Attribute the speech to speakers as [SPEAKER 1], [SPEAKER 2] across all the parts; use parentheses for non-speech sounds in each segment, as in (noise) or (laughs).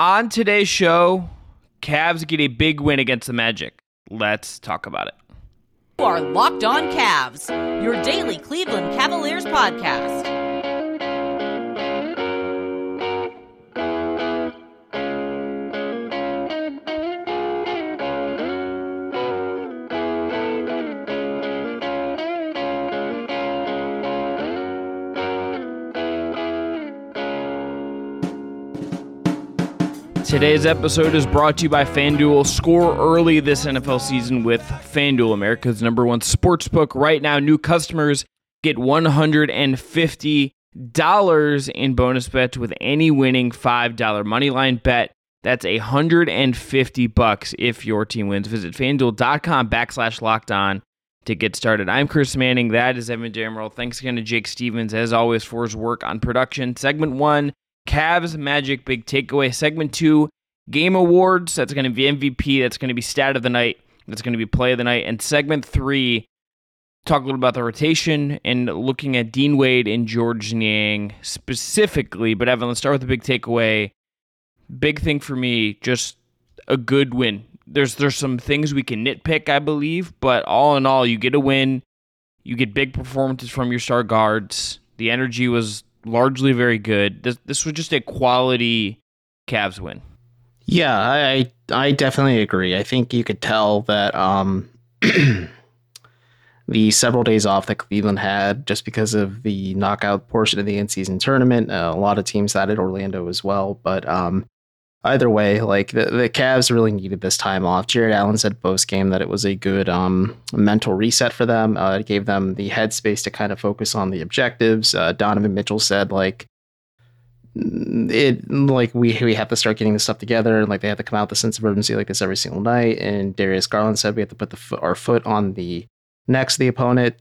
[SPEAKER 1] On today's show, Cavs get a big win against the Magic. Let's talk about it.
[SPEAKER 2] You are Locked On Cavs, your daily Cleveland Cavaliers podcast.
[SPEAKER 1] Today's episode is brought to you by FanDuel. Score early this NFL season with FanDuel, America's number one sports book. Right now, new customers get $150 in bonus bets with any winning $5 moneyline bet. That's 150 bucks if your team wins. Visit fanduel.com backslash locked on to get started. I'm Chris Manning. That is Evan Dammarell. Thanks again to Jake Stephens, as always, for his work on production. Segment one Cavs Magic Big Takeaway. Segment two, Game Awards. That's going to be MVP. That's going to be Stat of the Night. That's going to be Play of the Night. And segment three, talk a little about the rotation and looking at Dean Wade and Georges Niang specifically. But Evan, let's start with the big takeaway. Big thing for me, just a good win. There's there's some things we can nitpick, I believe, but all in all, you get a win. You get big performances from your star guards. The energy was largely very good. This this was just a quality Cavs win.
[SPEAKER 3] Yeah, I I definitely agree. I think you could tell that um, (clears throat) the several days off that Cleveland had just because of the knockout portion of the in-season tournament. Uh, a lot of teams had it, Orlando as well. But um, either way, like the, the Cavs really needed this time off. Jarrett Allen said post game that it was a good um, mental reset for them. Uh, it gave them the headspace to kind of focus on the objectives. Uh, Donovan Mitchell said like it like we we have to start getting this stuff together and like they have to come out with a sense of urgency like this every single night. And Darius Garland said we have to put the our foot on the necks of the opponent.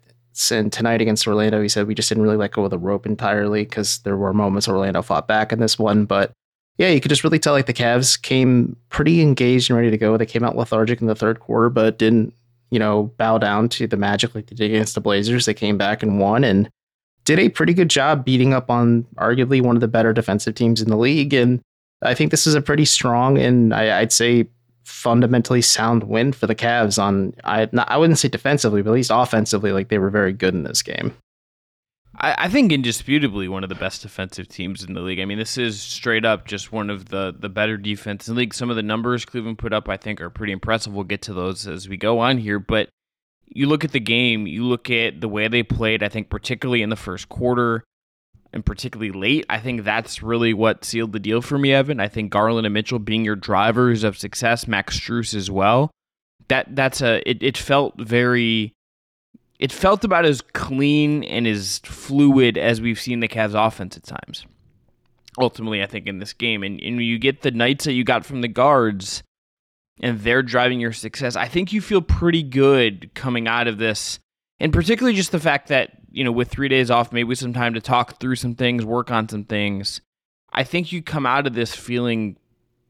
[SPEAKER 3] And tonight against Orlando, he said we just didn't really let go of the rope entirely because there were moments Orlando fought back in this one, but yeah, you could just really tell like the Cavs came pretty engaged and ready to go. They came out lethargic in the third quarter, but didn't, you know, bow down to the magic like they did against the Blazers. They came back and won and did a pretty good job beating up on arguably one of the better defensive teams in the league. And I think this is a pretty strong and I, would say fundamentally sound win for the Cavs on I I wouldn't say defensively, but at least offensively, like they were very good in this game.
[SPEAKER 1] I, I think indisputably one of the best defensive teams in the league. I mean, this is straight up just one of the the better defense in the league. Some of the numbers Cleveland put up, I think, are pretty impressive. We'll get to those as we go on here, but you look at the game, you look at the way they played. I think particularly in the first quarter and particularly late, I think that's really what sealed the deal for me, Evan. I think Garland and Mitchell being your drivers of success, Max Strus as well. That that's a it, it felt very it felt about as clean and as fluid as we've seen the Cavs offense at times. Ultimately, I think in this game, and, and you get the nights that you got from the guards, and they're driving your success. I think you feel pretty good coming out of this, and particularly just the fact that you know with three days off, maybe some time to talk through some things, work on some things. I think you come out of this feeling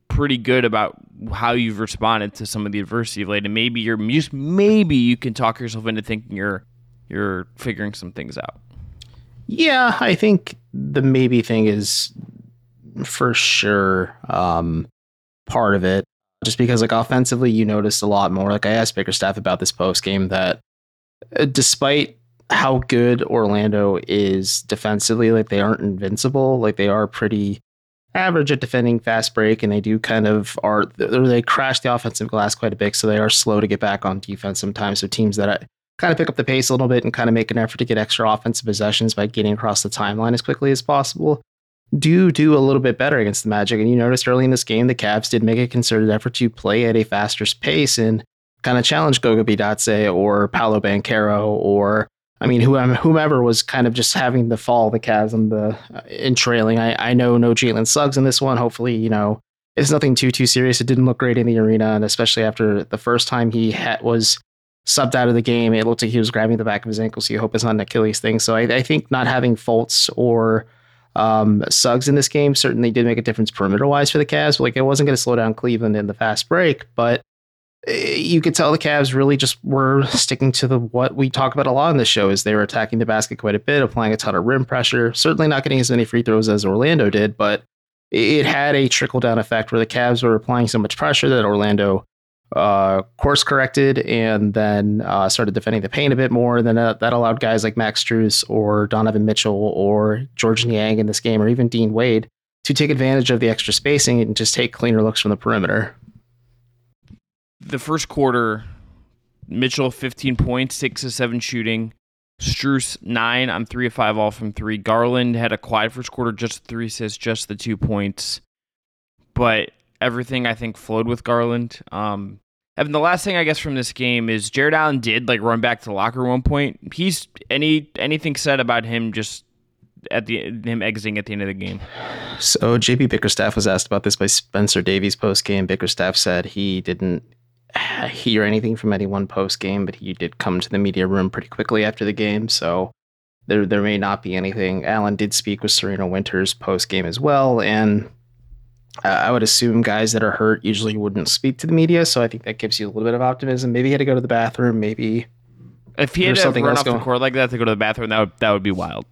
[SPEAKER 1] pretty good about how you've responded to some of the adversity of late, and maybe you're just maybe you can talk yourself into thinking you're you're figuring some things out.
[SPEAKER 3] Yeah, I think the maybe thing is for sure um, part of it. Just because like offensively, you noticed a lot more. Like I asked Bickerstaff about this post game that uh, despite how good Orlando is defensively, like they aren't invincible. Like they are pretty average at defending fast break, and they do kind of are they crash the offensive glass quite a bit, so they are slow to get back on defense sometimes. So teams that uh, kind of pick up the pace a little bit and kind of make an effort to get extra offensive possessions by getting across the timeline as quickly as possible do do a little bit better against the Magic. And you noticed early in this game, the Cavs did make a concerted effort to play at a faster pace and kind of challenge Goga Bitadze or Paolo Banchero or I mean, whomever was kind of just having to fall the in the uh, in trailing. I, I know no Jalen Suggs in this one. Hopefully, you know it's nothing too too serious. It didn't look great in the arena, and especially after the first time he had, was subbed out of the game, it looked like he was grabbing the back of his ankle. So you hope it's not an Achilles thing. So I, I think not having Fultz or um, Suggs in this game certainly did make a difference perimeter wise for the Cavs. Like it wasn't going to slow down Cleveland in the fast break, but you could tell the Cavs really just were sticking to the what we talk about a lot on this show is they were attacking the basket quite a bit, applying a ton of rim pressure. Certainly not getting as many free throws as Orlando did, but it had a trickle down effect where the Cavs were applying so much pressure that Orlando uh, course corrected and then uh, started defending the paint a bit more. Then uh, that allowed guys like Max Strus or Donovan Mitchell or Georges Niang in this game, or even Dean Wade, to take advantage of the extra spacing and just take cleaner looks from the perimeter.
[SPEAKER 1] The first quarter, Mitchell 15 points, six of seven shooting. Strus nine on three of five all from three. Garland had a quiet first quarter, just three assists, just the two points. But everything I think flowed with Garland. Um, and the last thing I guess from this game is Jarrett Allen did like run back to the locker one point. He's any anything said about him just at the him exiting at the end of the game.
[SPEAKER 3] So JB Bickerstaff was asked about this by Spencer Davies post game. Bickerstaff said he didn't (sighs) hear anything from anyone post game, but he did come to the media room pretty quickly after the game. So there there may not be anything. Allen did speak with Serena Winters post game as well, and uh, I would assume guys that are hurt usually wouldn't speak to the media, so I think that gives you a little bit of optimism. Maybe he had to go to the bathroom. Maybe
[SPEAKER 1] if he had to run off going. the court like that to go to the bathroom, that would that would be wild.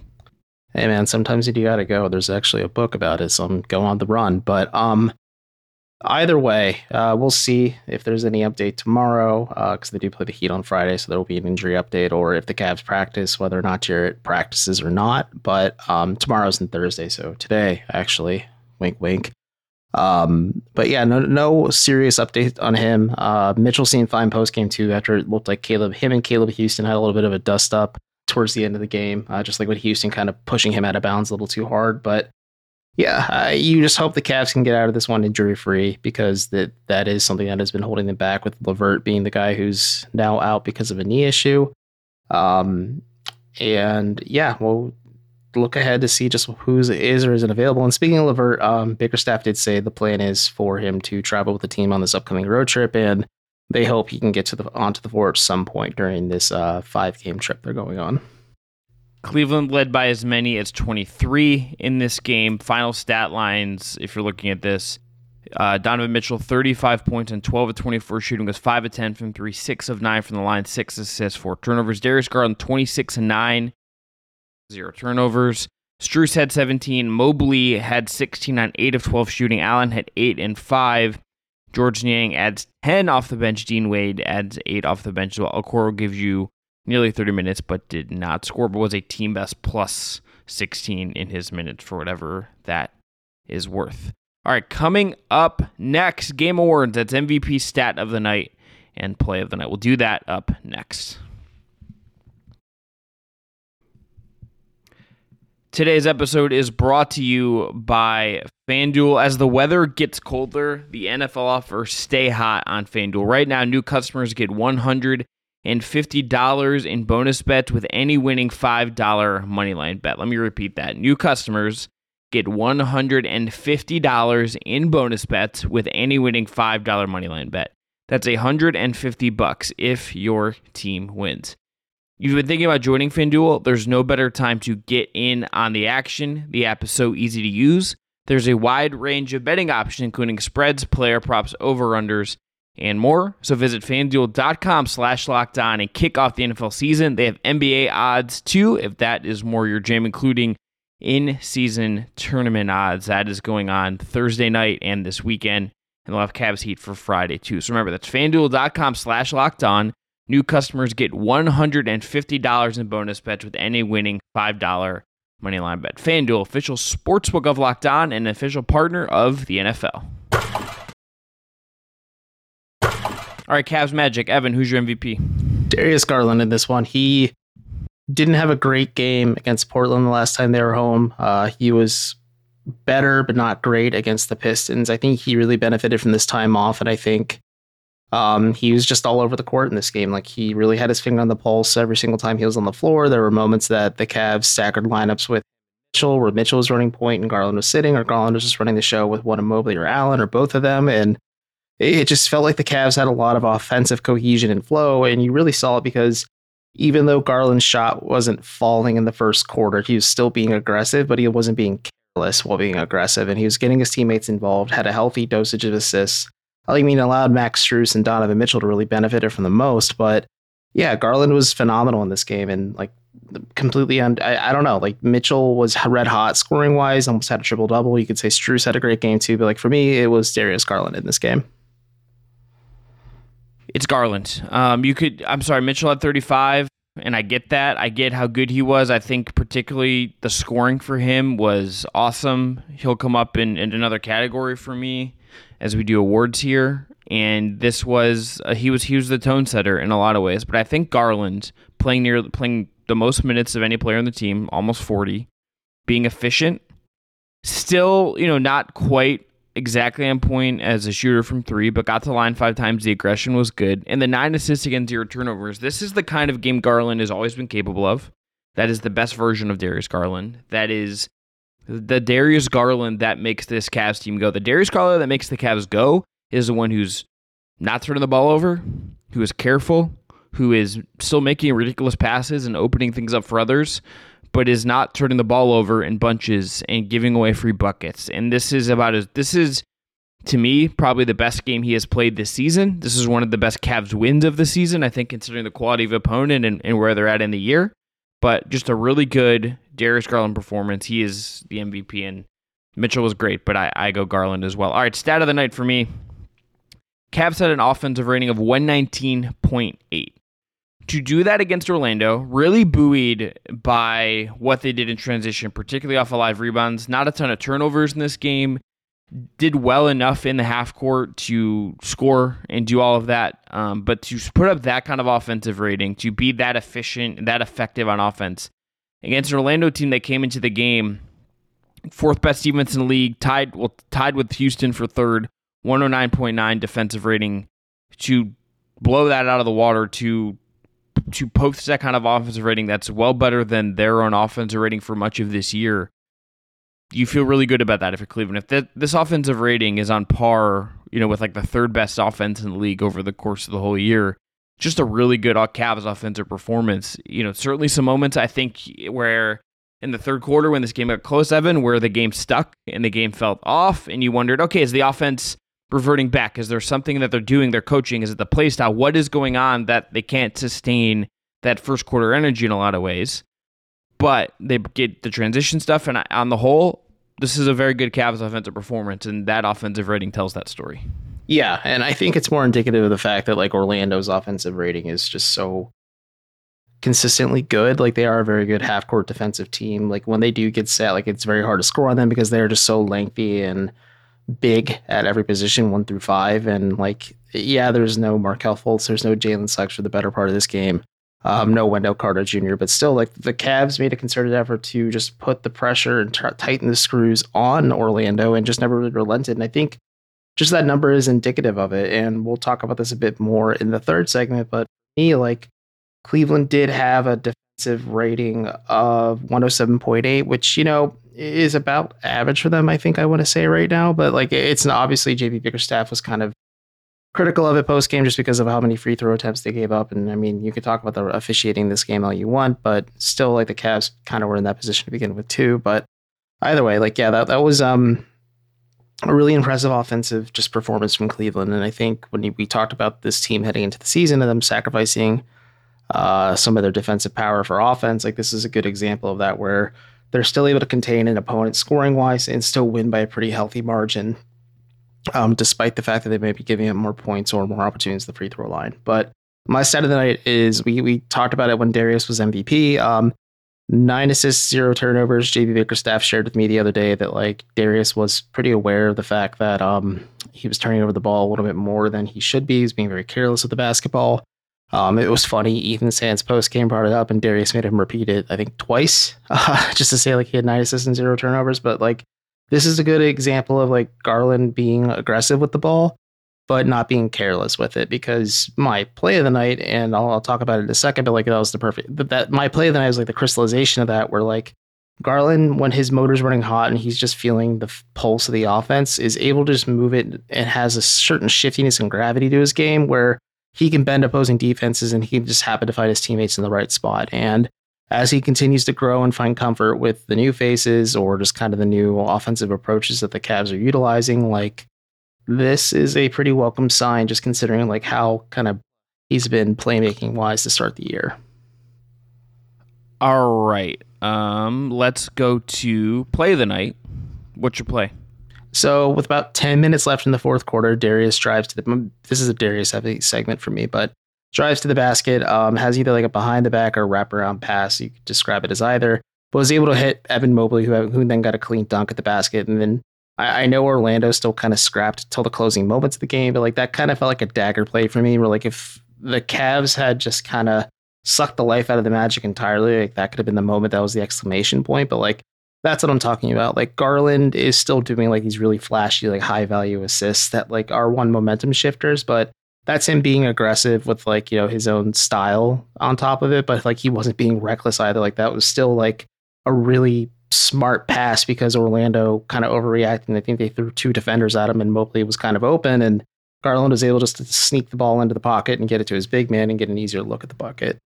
[SPEAKER 3] Hey man, sometimes you do gotta go. There's actually a book about it, so I'm going on the run. But um, either way, uh, we'll see if there's any update tomorrow because uh, they do play the Heat on Friday, so there will be an injury update, or if the Cavs practice, whether or not Jarrett practices or not. But um, tomorrow's and Thursday, so today actually, wink wink. Um, but yeah, no, no serious update on him. Uh, Mitchell seemed fine post game too. After it looked like Caleb, him and Caleb Houstan had a little bit of a dust up towards the end of the game, uh, just like with Houstan kind of pushing him out of bounds a little too hard. But yeah, uh, you just hope the Cavs can get out of this one injury free because that that is something that has been holding them back. With LeVert being the guy who's now out because of a knee issue. Um, and yeah, well, look ahead to see just who is or isn't available. And speaking of LeVert, um, Bickerstaff did say the plan is for him to travel with the team on this upcoming road trip, and they hope he can get to the onto the floor at some point during this uh, five game trip they're going on.
[SPEAKER 1] Cleveland led by as many as 23 in this game. Final stat lines, if you're looking at this, uh, Donovan Mitchell, 35 points and 12 of 24 shooting, was 5 of 10 from 3, 6 of 9 from the line, 6 assists, 4 turnovers. Darius Garland, 26 and 9, zero turnovers. Strus had 17. Mobley had 16 on 8 of 12 shooting. Allen had 8 and 5. Georges Niang adds 10 off the bench. Dean Wade adds 8 off the bench. Well, Okoro gives you nearly 30 minutes, but did not score, but was a team best plus 16 in his minutes for whatever that is worth. All right, coming up next, Game Awards. That's MVP stat of the night and play of the night. We'll do that up next. Today's episode is brought to you by FanDuel. As the weather gets colder, the NFL offers stay hot on FanDuel. Right now, new customers get $150 in bonus bets with any winning $5 moneyline bet. Let me repeat that. New customers get $150 in bonus bets with any winning $5 moneyline bet. That's 150 bucks if your team wins. You've been thinking about joining FanDuel? There's no better time to get in on the action. The app is so easy to use. There's a wide range of betting options, including spreads, player props, over-unders, and more. So visit fanduel.com slash locked on and kick off the NFL season. They have NBA odds too, if that is more your jam, including in-season tournament odds. That is going on Thursday night and this weekend. And they'll have Cavs Heat for Friday too. So remember, that's fanduel.com slash locked on. New customers get $150 in bonus bets with any winning $5 moneyline bet. FanDuel, official sportsbook of Locked On and official partner of the NFL. All right, Cavs Magic. Evan, who's your MVP?
[SPEAKER 3] Darius Garland in this one. He didn't have a great game against Portland the last time they were home. Uh, he was better, but not great against the Pistons. I think he really benefited from this time off, and I think um, he was just all over the court in this game. Like he really had his finger on the pulse every single time he was on the floor. There were moments that the Cavs staggered lineups with Mitchell, where Mitchell was running point and Garland was sitting, or Garland was just running the show with one of Mobley or Allen, or both of them. And it just felt like the Cavs had a lot of offensive cohesion and flow. And you really saw it because even though Garland's shot wasn't falling in the first quarter, he was still being aggressive, but he wasn't being careless while being aggressive. And he was getting his teammates involved, had a healthy dosage of assists I mean, allowed Max Strus and Donovan Mitchell to really benefit it from the most. But yeah, Garland was phenomenal in this game. And like completely un- I, I don't know. Like Mitchell was red hot scoring wise, almost had a triple double. You could say Strus had a great game too, but like for me, it was Darius Garland in this game.
[SPEAKER 1] It's Garland. Um, you could. I'm sorry, Mitchell had 35, and I get that. I get how good he was. I think particularly the scoring for him was awesome. He'll come up in, in another category for me as we do awards here. And this was uh, he was he was the tone setter in a lot of ways. But I think Garland playing near playing the most minutes of any player on the team, almost 40, being efficient, still you know not quite exactly on point as a shooter from three, but got to the line five times. The aggression was good. And the nine assists against zero turnovers. This is the kind of game Garland has always been capable of. That is the best version of Darius Garland. That is the Darius Garland that makes this Cavs team go. The Darius Garland that makes the Cavs go is the one who's not turning the ball over, who is careful, who is still making ridiculous passes and opening things up for others, but is not turning the ball over in bunches and giving away free buckets. And this is about as this is to me probably the best game he has played this season. This is one of the best Cavs wins of the season, I think, considering the quality of opponent and, and where they're at in the year. But just a really good Darius Garland performance. He is the MVP, and Mitchell was great, but I, I go Garland as well. All right, stat of the night for me. Cavs had an offensive rating of 119.8 to do that against Orlando, really buoyed by what they did in transition, particularly off of live rebounds. Not a ton of turnovers in this game. Did well enough in the half court to score and do all of that. Um, but to put up that kind of offensive rating, to be that efficient, that effective on offense against an Orlando team that came into the game fourth best defense in the league, tied well tied with Houston for third, 109.9 defensive rating. To blow that out of the water to to post that kind of offensive rating that's well better than their own offensive rating for much of this year, you feel really good about that if you're Cleveland. If this offensive rating is on par, you know, with like the third best offense in the league over the course of the whole year, just a really good Cavs offensive performance. You know, certainly some moments I think where in the third quarter when this game got close, Evan, where the game stuck and the game felt off, and you wondered, okay, is the offense reverting back? Is there something that they're doing, they're coaching? Is it the play style? What is going on that they can't sustain that first quarter energy in a lot of ways? But they get the transition stuff, and on the whole, this is a very good Cavs offensive performance, and that offensive rating tells that story.
[SPEAKER 3] Yeah, and I think it's more indicative of the fact that like Orlando's offensive rating is just so consistently good. Like they are a very good half court defensive team. Like when they do get set, like it's very hard to score on them because they're just so lengthy and big at every position, one through five. And like, yeah, there's no Markelle Fultz, there's no Jalen Suggs for the better part of this game. Um, no Wendell Carter Jr., but still, like the Cavs made a concerted effort to just put the pressure and t- tighten the screws on Orlando and just never really relented. And I think just that number is indicative of it. And we'll talk about this a bit more in the third segment. But me, like Cleveland did have a defensive rating of 107.8, which, you know, is about average for them, I think I want to say right now. But like it's obviously JB Bickerstaff was kind of critical of it post game just because of how many free throw attempts they gave up. And I mean, you could talk about the officiating this game all you want, but still like the Cavs kind of were in that position to begin with too. But either way, like yeah, that that was um a really impressive offensive just performance from Cleveland. And I think when we talked about this team heading into the season and them sacrificing uh, some of their defensive power for offense, like this is a good example of that where they're still able to contain an opponent scoring wise and still win by a pretty healthy margin, um, despite the fact that they may be giving up more points or more opportunities to the free throw line. But my stat of the night is we we talked about it when Darius was MVP. Um, nine assists, zero turnovers. JB Bickerstaff shared with me the other day that like Darius was pretty aware of the fact that um, he was turning over the ball a little bit more than he should be. He was being very careless with the basketball. Um, it was funny. Ethan Sands post game brought it up, and Darius made him repeat it. I think twice, (laughs) uh, just to say like he had nine assists and zero turnovers. But like this is a good example of like Garland being aggressive with the ball, but not being careless with it. Because my play of the night, and I'll, I'll talk about it in a second, but like that was the perfect. That, that my play of the night was like the crystallization of that, where like Garland, when his motor's running hot and he's just feeling the pulse of the offense, is able to just move it and has a certain shiftiness and gravity to his game where he can bend opposing defenses and he can just happen to find his teammates in the right spot. And as he continues to grow and find comfort with the new faces or just kind of the new offensive approaches that the Cavs are utilizing, like this is a pretty welcome sign, just considering like how kind of he's been playmaking wise to start the year.
[SPEAKER 1] All right. Um, let's go to play the night. What's your play?
[SPEAKER 3] So with about 10 minutes left in the fourth quarter, Darius drives to the. This is a Darius heavy segment for me, but drives to the basket. Um, has either like a behind the back or wraparound pass. You could describe it as either. But was able to hit Evan Mobley, who who then got a clean dunk at the basket, and then I, I know Orlando still kind of scrapped till the closing moments of the game, but like that kind of felt like a dagger play for me. Where like if the Cavs had just kind of sucked the life out of the Magic entirely, like that could have been the moment that was the exclamation point. But like that's what I'm talking about. Like Garland is still doing like these really flashy, like high value assists that like are one momentum shifters, but that's him being aggressive with like, you know, his own style on top of it. But like he wasn't being reckless either. Like that was still like a really smart pass because Orlando kind of overreacted. I think they threw two defenders at him and Mobley was kind of open and Garland was able just to sneak the ball into the pocket and get it to his big man and get an easier look at the bucket.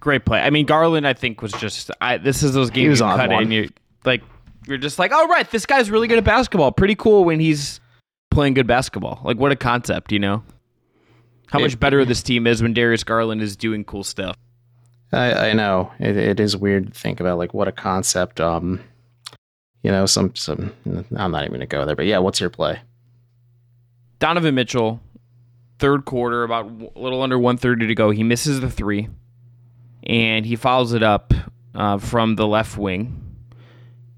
[SPEAKER 1] Great play. I mean, Garland, I think was just. I, this is those games you cut one. in. You like, you're just like, oh right, this guy's really good at basketball. Pretty cool when he's playing good basketball. Like, what a concept, you know? How it, much better (laughs) this team is when Darius Garland is doing cool stuff.
[SPEAKER 3] I, I know it, it is weird to think about like what a concept. Um, you know, some some. I'm not even gonna go there, but yeah, what's your play?
[SPEAKER 1] Donovan Mitchell, third quarter, about a little under 130 to go. He misses the three, and he follows it up uh, from the left wing.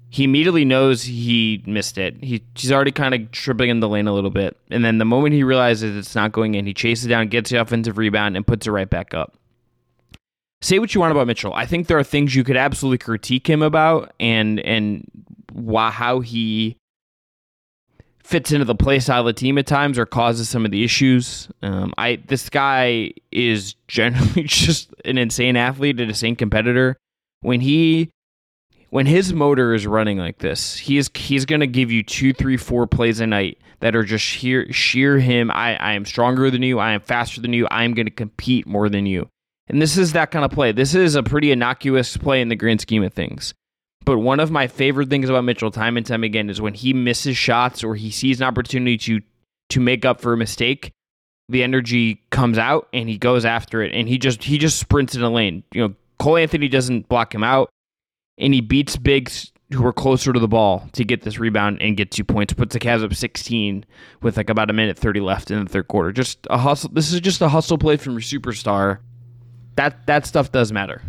[SPEAKER 1] He immediately knows he missed it. He, he's already kind of tripping in the lane a little bit. And then the moment he realizes it's not going in, he chases it down, gets the offensive rebound, and puts it right back up say what you want about Mitchell. I think there are things you could absolutely critique him about, and and why, how he fits into the play style of the team at times or causes some of the issues. Um, I this guy is generally (laughs) just an insane athlete, an insane competitor. When he when his motor is running like this, he's he's gonna give you two, three, four plays a night that are just sheer sheer him. I, I am stronger than you. I am faster than you. I am gonna compete more than you. And this is that kind of play. This is a pretty innocuous play in the grand scheme of things. But one of my favorite things about Mitchell, time and time again, is when he misses shots or he sees an opportunity to to make up for a mistake, the energy comes out and he goes after it and he just he just sprints in a lane. You know, Cole Anthony doesn't block him out, and he beats bigs who are closer to the ball to get this rebound and get two points. Puts the Cavs up 16 with like about a minute 30 left in the third quarter. Just a hustle. This is just a hustle play from your superstar that that stuff does matter.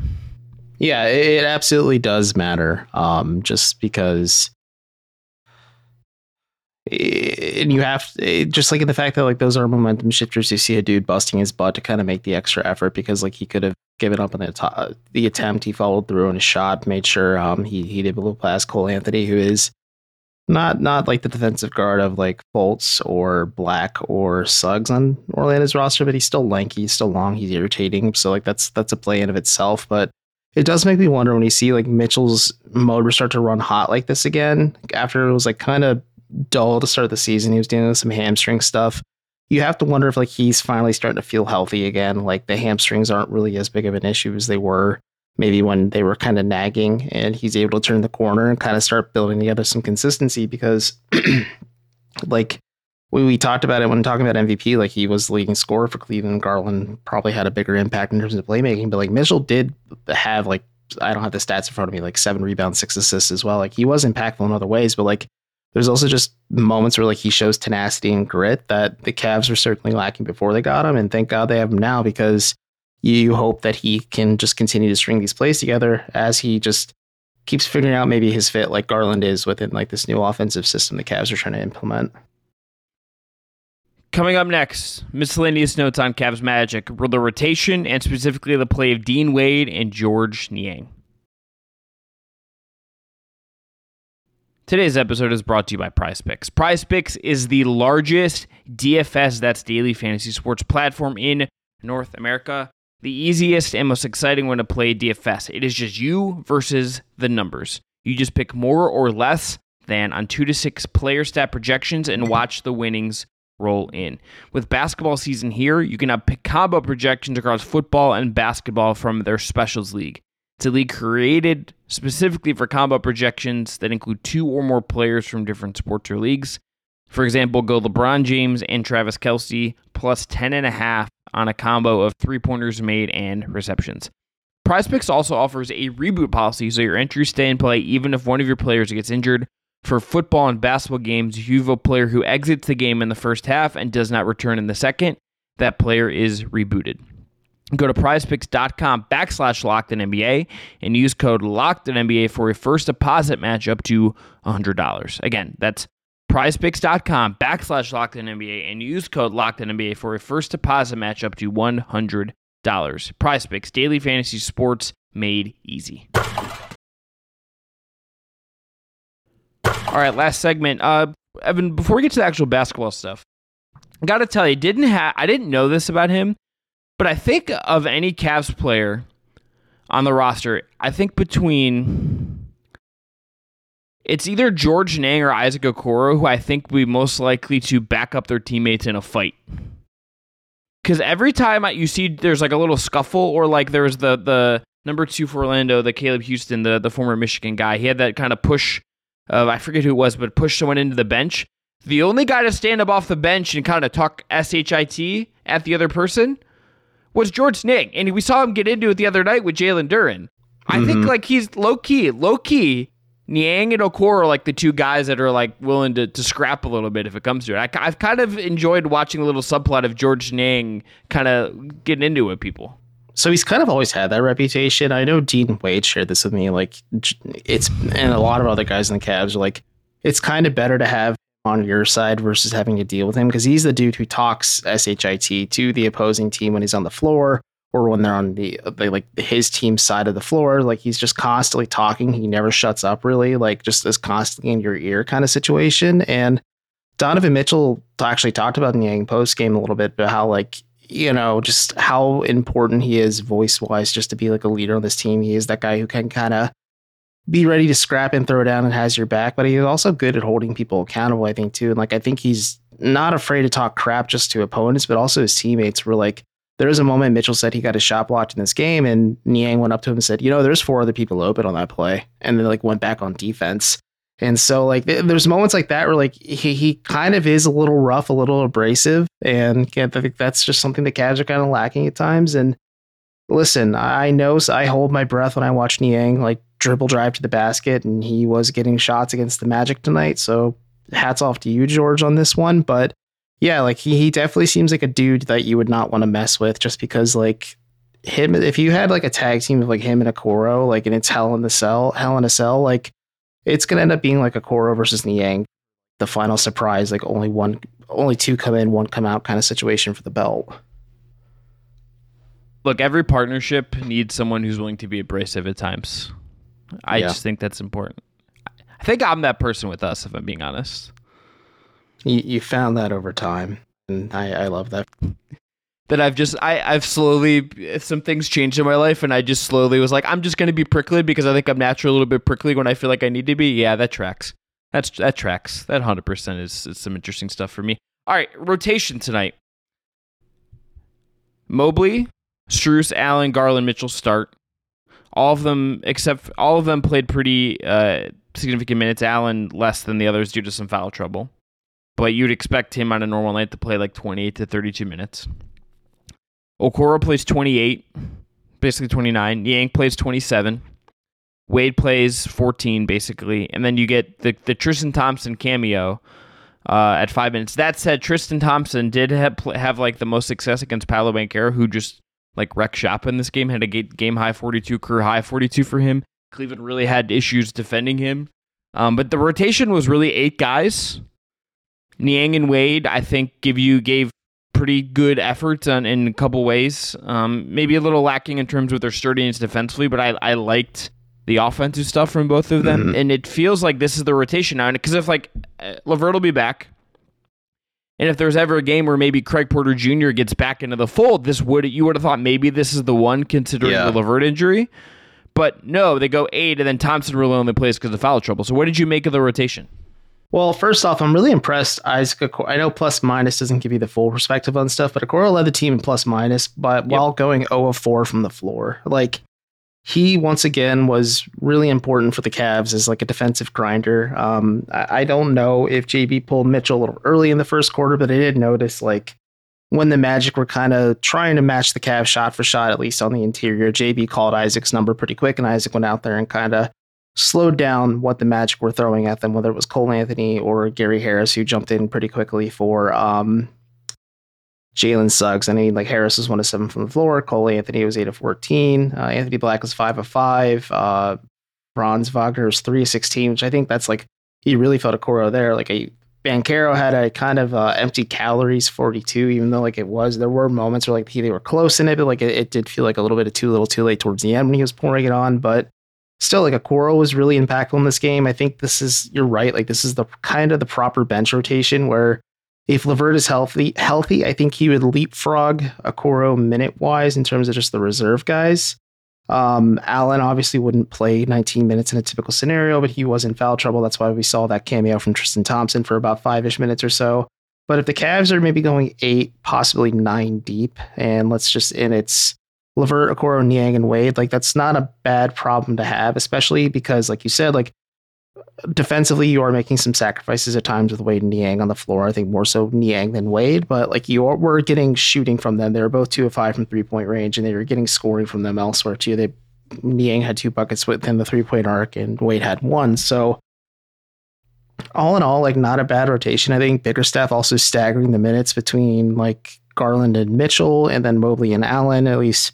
[SPEAKER 3] Yeah, it absolutely does matter. Um, just because, and you have just like in the fact that like those are momentum shifters. You see a dude busting his butt to kind of make the extra effort because like he could have given up on the to- the attempt. He followed through on his shot, made sure um he he did a little pass Cole Anthony, who is not not like the defensive guard of like Fultz or Black or Suggs on Orlando's roster, but he's still lanky, he's still long, he's irritating. So like that's that's a play in of itself. But it does make me wonder when you see like Mitchell's motor start to run hot like this again after it was like kind of dull to start the season. He was dealing with some hamstring stuff. You have to wonder if like he's finally starting to feel healthy again. Like the hamstrings aren't really as big of an issue as they were maybe when they were kind of nagging and he's able to turn the corner and kind of start building together some consistency because (clears throat) like we, we talked about it when talking about MVP, like he was leading scorer for Cleveland. Garland probably had a bigger impact in terms of playmaking, but like Mitchell did have like I don't have the stats in front of me, like seven rebounds, six assists as well. Like he was impactful in other ways, but like there's also just moments where like he shows tenacity and grit that the Cavs were certainly lacking before they got him, and thank God they have him now because you hope that he can just continue to string these plays together as he just keeps figuring out maybe his fit like Garland is within like this new offensive system the Cavs are trying to implement.
[SPEAKER 1] Coming up next, miscellaneous notes on Cavs Magic, the rotation, and specifically the play of Dean Wade and Georges Niang. Today's episode is brought to you by PrizePicks. Prize Picks is the largest DFS, that's daily fantasy sports platform in North America the easiest and most exciting one to play DFS. It is just you versus the numbers. You just pick more or less than on two to six player stat projections and watch the winnings roll in. With basketball season here, you can have pick combo projections across football and basketball from their specials league. It's a league created specifically for combo projections that include two or more players from different sports or leagues. For example, go LeBron James and Travis Kelce plus 10 and a half on a combo of three pointers made and receptions. PrizePicks also offers a reboot policy, so your entries stay in play even if one of your players gets injured. For football and basketball games, you have a player who exits the game in the first half and does not return in the second, that player is rebooted. Go to prizepicks.com backslash locked NBA and use code locked NBA for a first deposit match up to $100. Again, that's prizepicks.com backslash locked NBA and use code locked NBA for a first deposit match up to $100. PrizePicks, daily fantasy sports made easy. All right, last segment. Uh, Evan, before we get to the actual basketball stuff, I got to tell you, didn't ha- I didn't know this about him, but I think of any Cavs player on the roster, I think between it's either Georges Niang or Isaac Okoro who I think would be most likely to back up their teammates in a fight. Because every time you see there's like a little scuffle, or like there was the the number two for Orlando, the Caleb Houstan, the the former Michigan guy, he had that kind of push I forget who it was, but push someone into the bench. The only guy to stand up off the bench and kind of talk shit at the other person was Georges Niang, and we saw him get into it the other night with Jalen Duren. I mm-hmm. think like he's low key, low key. Niang and Okoro are like the two guys that are like willing to, to scrap a little bit if it comes to it. I, have kind of enjoyed watching a little subplot of Georges Niang kind of getting into it people.
[SPEAKER 3] So he's kind of always had that reputation. I know Dean Wade shared this with me. Like it's and a lot of other guys in the Cavs are like it's kind of better to have on your side versus having to deal with him because he's the dude who talks shit to the opposing team when he's on the floor or when they're on the like his team side of the floor like he's just constantly talking he never shuts up really like just this constantly in your ear kind of situation and donovan mitchell actually talked about in the Yang post game a little bit but how like you know just how important he is voice wise just to be like a leader on this team he is that guy who can kind of be ready to scrap and throw down and has your back, but he's also good at holding people accountable, I think, too. And like, I think he's not afraid to talk crap just to opponents, but also his teammates were like, there was a moment Mitchell said he got a shot blocked in this game, and Niang went up to him and said, you know, there's four other people open on that play. And then like went back on defense. And so like there's moments like that where like he, he kind of is a little rough, a little abrasive. And I think that's just something the Cavs are kind of lacking at times. And listen, I know I hold my breath when I watch Niang like dribble drive to the basket, and he was getting shots against the Magic tonight. So hats off to you, Georges, on this one. But yeah, like he, he definitely seems like a dude that you would not want to mess with just because like him if you had like a tag team of like him and a Okoro, like and it's hell in the cell, hell in a cell, like it's gonna end up being like Okoro versus Niang, the final surprise, like only one only two come in, one come out kind of situation for the belt
[SPEAKER 1] look, every partnership needs someone who's willing to be abrasive at times. I yeah. just think that's important. I think I'm that person with us, if I'm being honest.
[SPEAKER 3] You, you found that over time, and I, I love that.
[SPEAKER 1] That I've just I I've slowly some things changed in my life, and I just slowly was like, I'm just gonna be prickly because I think I'm naturally a little bit prickly when I feel like I need to be. Yeah, that tracks. That's that tracks. That hundred percent is, is some interesting stuff for me. All right, rotation tonight. Mobley, Strus, Allen, Garland, Mitchell start. All of them, except all of them, played pretty uh, significant minutes. Allen less than the others due to some foul trouble, but you'd expect him on a normal night to play like 28 to 32 minutes. Okoro plays 28, basically 29. Niang plays 27. Wade plays 14, basically, and then you get the the Tristan Thompson cameo uh, at five minutes. That said, Tristan Thompson did have, have like the most success against Paolo Banchero, who just like wreck shop in this game. Had a game high 42, career high 42 for him. Cleveland really had issues defending him. Um, but the rotation was really eight guys. Niang and Wade, I think, give you gave pretty good efforts on, in a couple ways. Um, maybe a little lacking in terms of their sturdiness defensively, but I, I liked the offensive stuff from both of them. Mm-hmm. And it feels like this is the rotation now. Because if like LeVert will be back, and if there's ever a game where maybe Craig Porter Jr. gets back into the fold, this would you would have thought maybe this is the one considering yeah. the LeVert injury. But no, they go eight, and then Thompson really only plays because of foul trouble. So what did you make of the rotation?
[SPEAKER 3] Well, first off, I'm really impressed. Isaac, I know plus minus doesn't give you the full perspective on stuff, but Okoro led the team in plus minus, but yep. while going 0 of 4 from the floor. Like, he once again was really important for the Cavs as like a defensive grinder. Um, I, I, don't know if JB pulled Mitchell a little early in the first quarter, but I did notice like when the Magic were kind of trying to match the Cavs shot for shot, at least on the interior, JB called Isaac's number pretty quick, and Isaac went out there and kind of slowed down what the Magic were throwing at them, whether it was Cole Anthony or Gary Harris, who jumped in pretty quickly for um, Jalen Suggs. I mean, like Harris was one of seven from the floor. Cole Anthony was eight of 14. Uh, Anthony Black was five of five. Uh, Franz Wagner was three of 16, which I think that's like, he really felt Okoro there. Like a Banchero had a kind of uh, empty calories 42, even though like it was, there were moments where like he, they were close in it, but like it, it, did feel like a little bit of too little too late towards the end when he was pouring it on. But still, like Okoro was really impactful in this game. I think this is, you're right. Like this is the kind of the proper bench rotation where if LeVert is healthy, healthy, I think he would leapfrog a Okoro minute wise in terms of just the reserve guys. Um, Allen obviously wouldn't play 19 minutes in a typical scenario, but he was in foul trouble. That's why we saw that cameo from Tristan Thompson for about five ish minutes or so. But if the Cavs are maybe going eight, possibly nine deep, and let's just, and it's LeVert, Okoro, Niang, and Wade, like that's not a bad problem to have, especially because, like you said, like defensively, you are making some sacrifices at times with Wade and Niang on the floor. I think more so Niang than Wade, but like you are, were getting shooting from them. They were both two of five from three point range, and they were getting scoring from them elsewhere too. They Niang had two buckets within the three point arc, and Wade had one. So all in all, like not a bad rotation. I think Bickerstaff also staggering the minutes between like Garland and Mitchell, and then Mobley and Allen, at least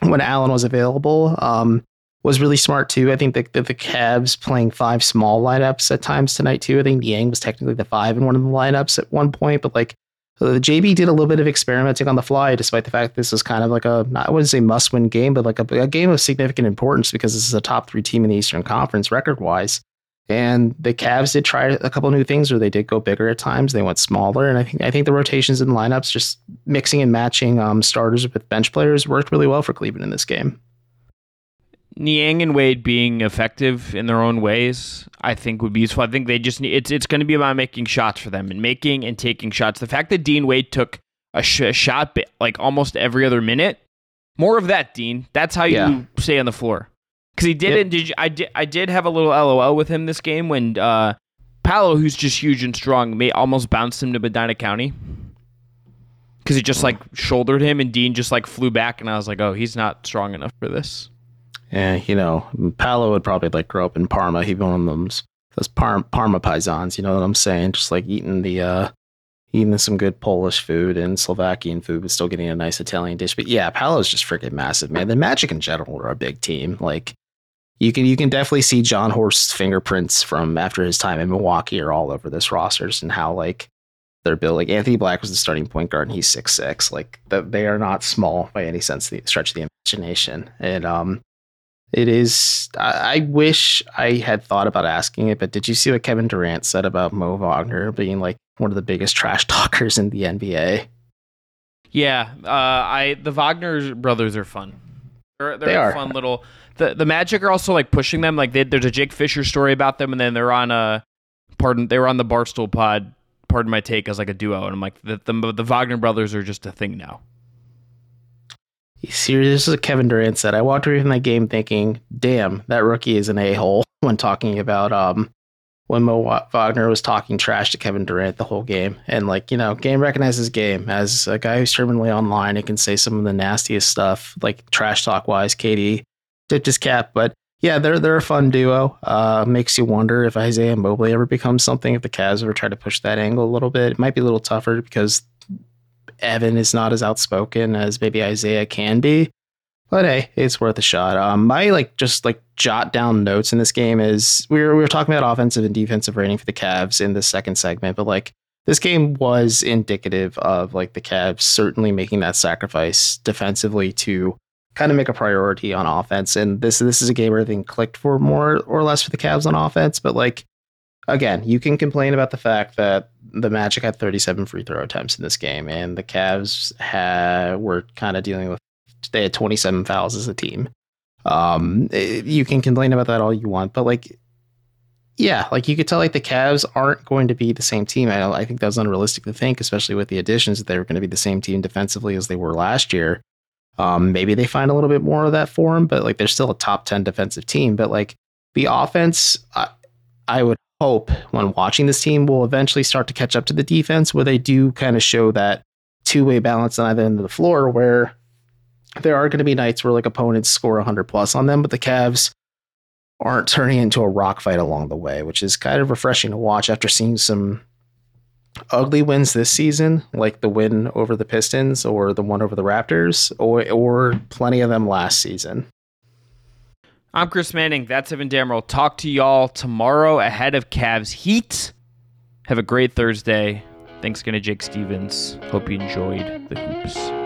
[SPEAKER 3] when Allen was available. Um, was really smart too. I think that the, the Cavs playing five small lineups at times tonight too. I think Niang was technically the five in one of the lineups at one point, but like the JB did a little bit of experimenting on the fly, despite the fact this is kind of like a I wouldn't say must win game, but like a, a game of significant importance because this is a top three team in the Eastern Conference record wise. And the Cavs did try a couple new things, or they did go bigger at times. They went smaller, and I think I think the rotations and lineups, just mixing and matching um, starters with bench players, worked really well for Cleveland in this game.
[SPEAKER 1] Niang and Wade being effective in their own ways, I think would be useful. I think they just need it's it's going to be about making shots for them and making and taking shots. The fact that Dean Wade took a, sh- a shot like almost every other minute, more of that, Dean. That's how you yeah. stay on the floor. Because he didn't. Yep. Did you, I did I did have a little LOL with him this game when uh, Paolo, who's just huge and strong, may almost bounced him to Medina County because he just like shouldered him and Dean just like flew back and I was like, oh, he's not strong enough for this.
[SPEAKER 3] Yeah, you know, Paolo would probably like grow up in Parma. He'd be one of those those Par- Parma paisans. You know what I'm saying? Just like eating the uh, eating some good Polish food and Slovakian food, but still getting a nice Italian dish. But yeah, Paolo's just freaking massive, man. The Magic in general are a big team. Like you can you can definitely see Jon Horst's fingerprints from after his time in Milwaukee are all over this rosters and how like they're built. Like Anthony Black was the starting point guard, and he's six six. Like the, they are not small by any sense the stretch of the imagination. And um, it is. I, I, wish I had thought about asking it, but did you see what Kevin Durant said about Mo Wagner being like one of the biggest trash (laughs) talkers in the NBA?
[SPEAKER 1] Yeah, uh, I the Wagner brothers are fun. They're, they're they are. fun little. The the Magic are also like pushing them. Like they, there's a Jake Fisher story about them, and then they're on a pardon. They were on the Barstool Pod. Pardon my take as like a duo, and I'm like the the, the Wagner brothers are just a thing now.
[SPEAKER 3] You Serious, this is what Kevin Durant said. I walked away from that game thinking, damn, that rookie is an a hole (laughs) when talking about um when Mo Wagner was talking trash to Kevin Durant the whole game. And like, you know, game recognizes game. As a guy who's terminally online and can say some of the nastiest stuff, like trash talk wise, KD tipped his cap. But yeah, they're they're a fun duo. Uh, makes you wonder if Isaiah Mobley ever becomes something, if the Cavs ever try to push that angle a little bit. It might be a little tougher because Evan is not as outspoken as maybe Isaiah can be. But hey, it's worth a shot. Um, my like just like jot down notes in this game is we were we were talking about offensive and defensive rating for the Cavs in the second segment, but like this game was indicative of like the Cavs certainly making that sacrifice defensively to kind of make a priority on offense. And this this is a game where everything clicked for more or less for the Cavs on offense, but like again, you can complain about the fact that the Magic had 37 free throw attempts in this game, and the Cavs were kind of dealing with they had 27 fouls as a team. Um, eh, you can complain about that all you want, but like, yeah, like you could tell like the Cavs aren't going to be the same team. I, I think that was unrealistic to think, especially with the additions that they were going to be the same team defensively as they were last year. Um, maybe they find a little bit more of that for them, but like they're still a top 10 defensive team. But like the offense, I, I would hope when watching this team will eventually start to catch up to the defense where they do kind of show that two way balance on either end of the floor where there are going to be nights where like opponents score 100 plus on them, but the Cavs aren't turning into a rock fight along the way, which is kind of refreshing to watch after seeing some ugly wins this season, like the win over the Pistons or the one over the Raptors, or or plenty of them last season.
[SPEAKER 1] I'm Chris Manning. That's Evan Dammarell. Talk to y'all tomorrow ahead of Cavs Heat. Have a great Thursday. Thanks again to Jake Stephens. Hope you enjoyed the hoops.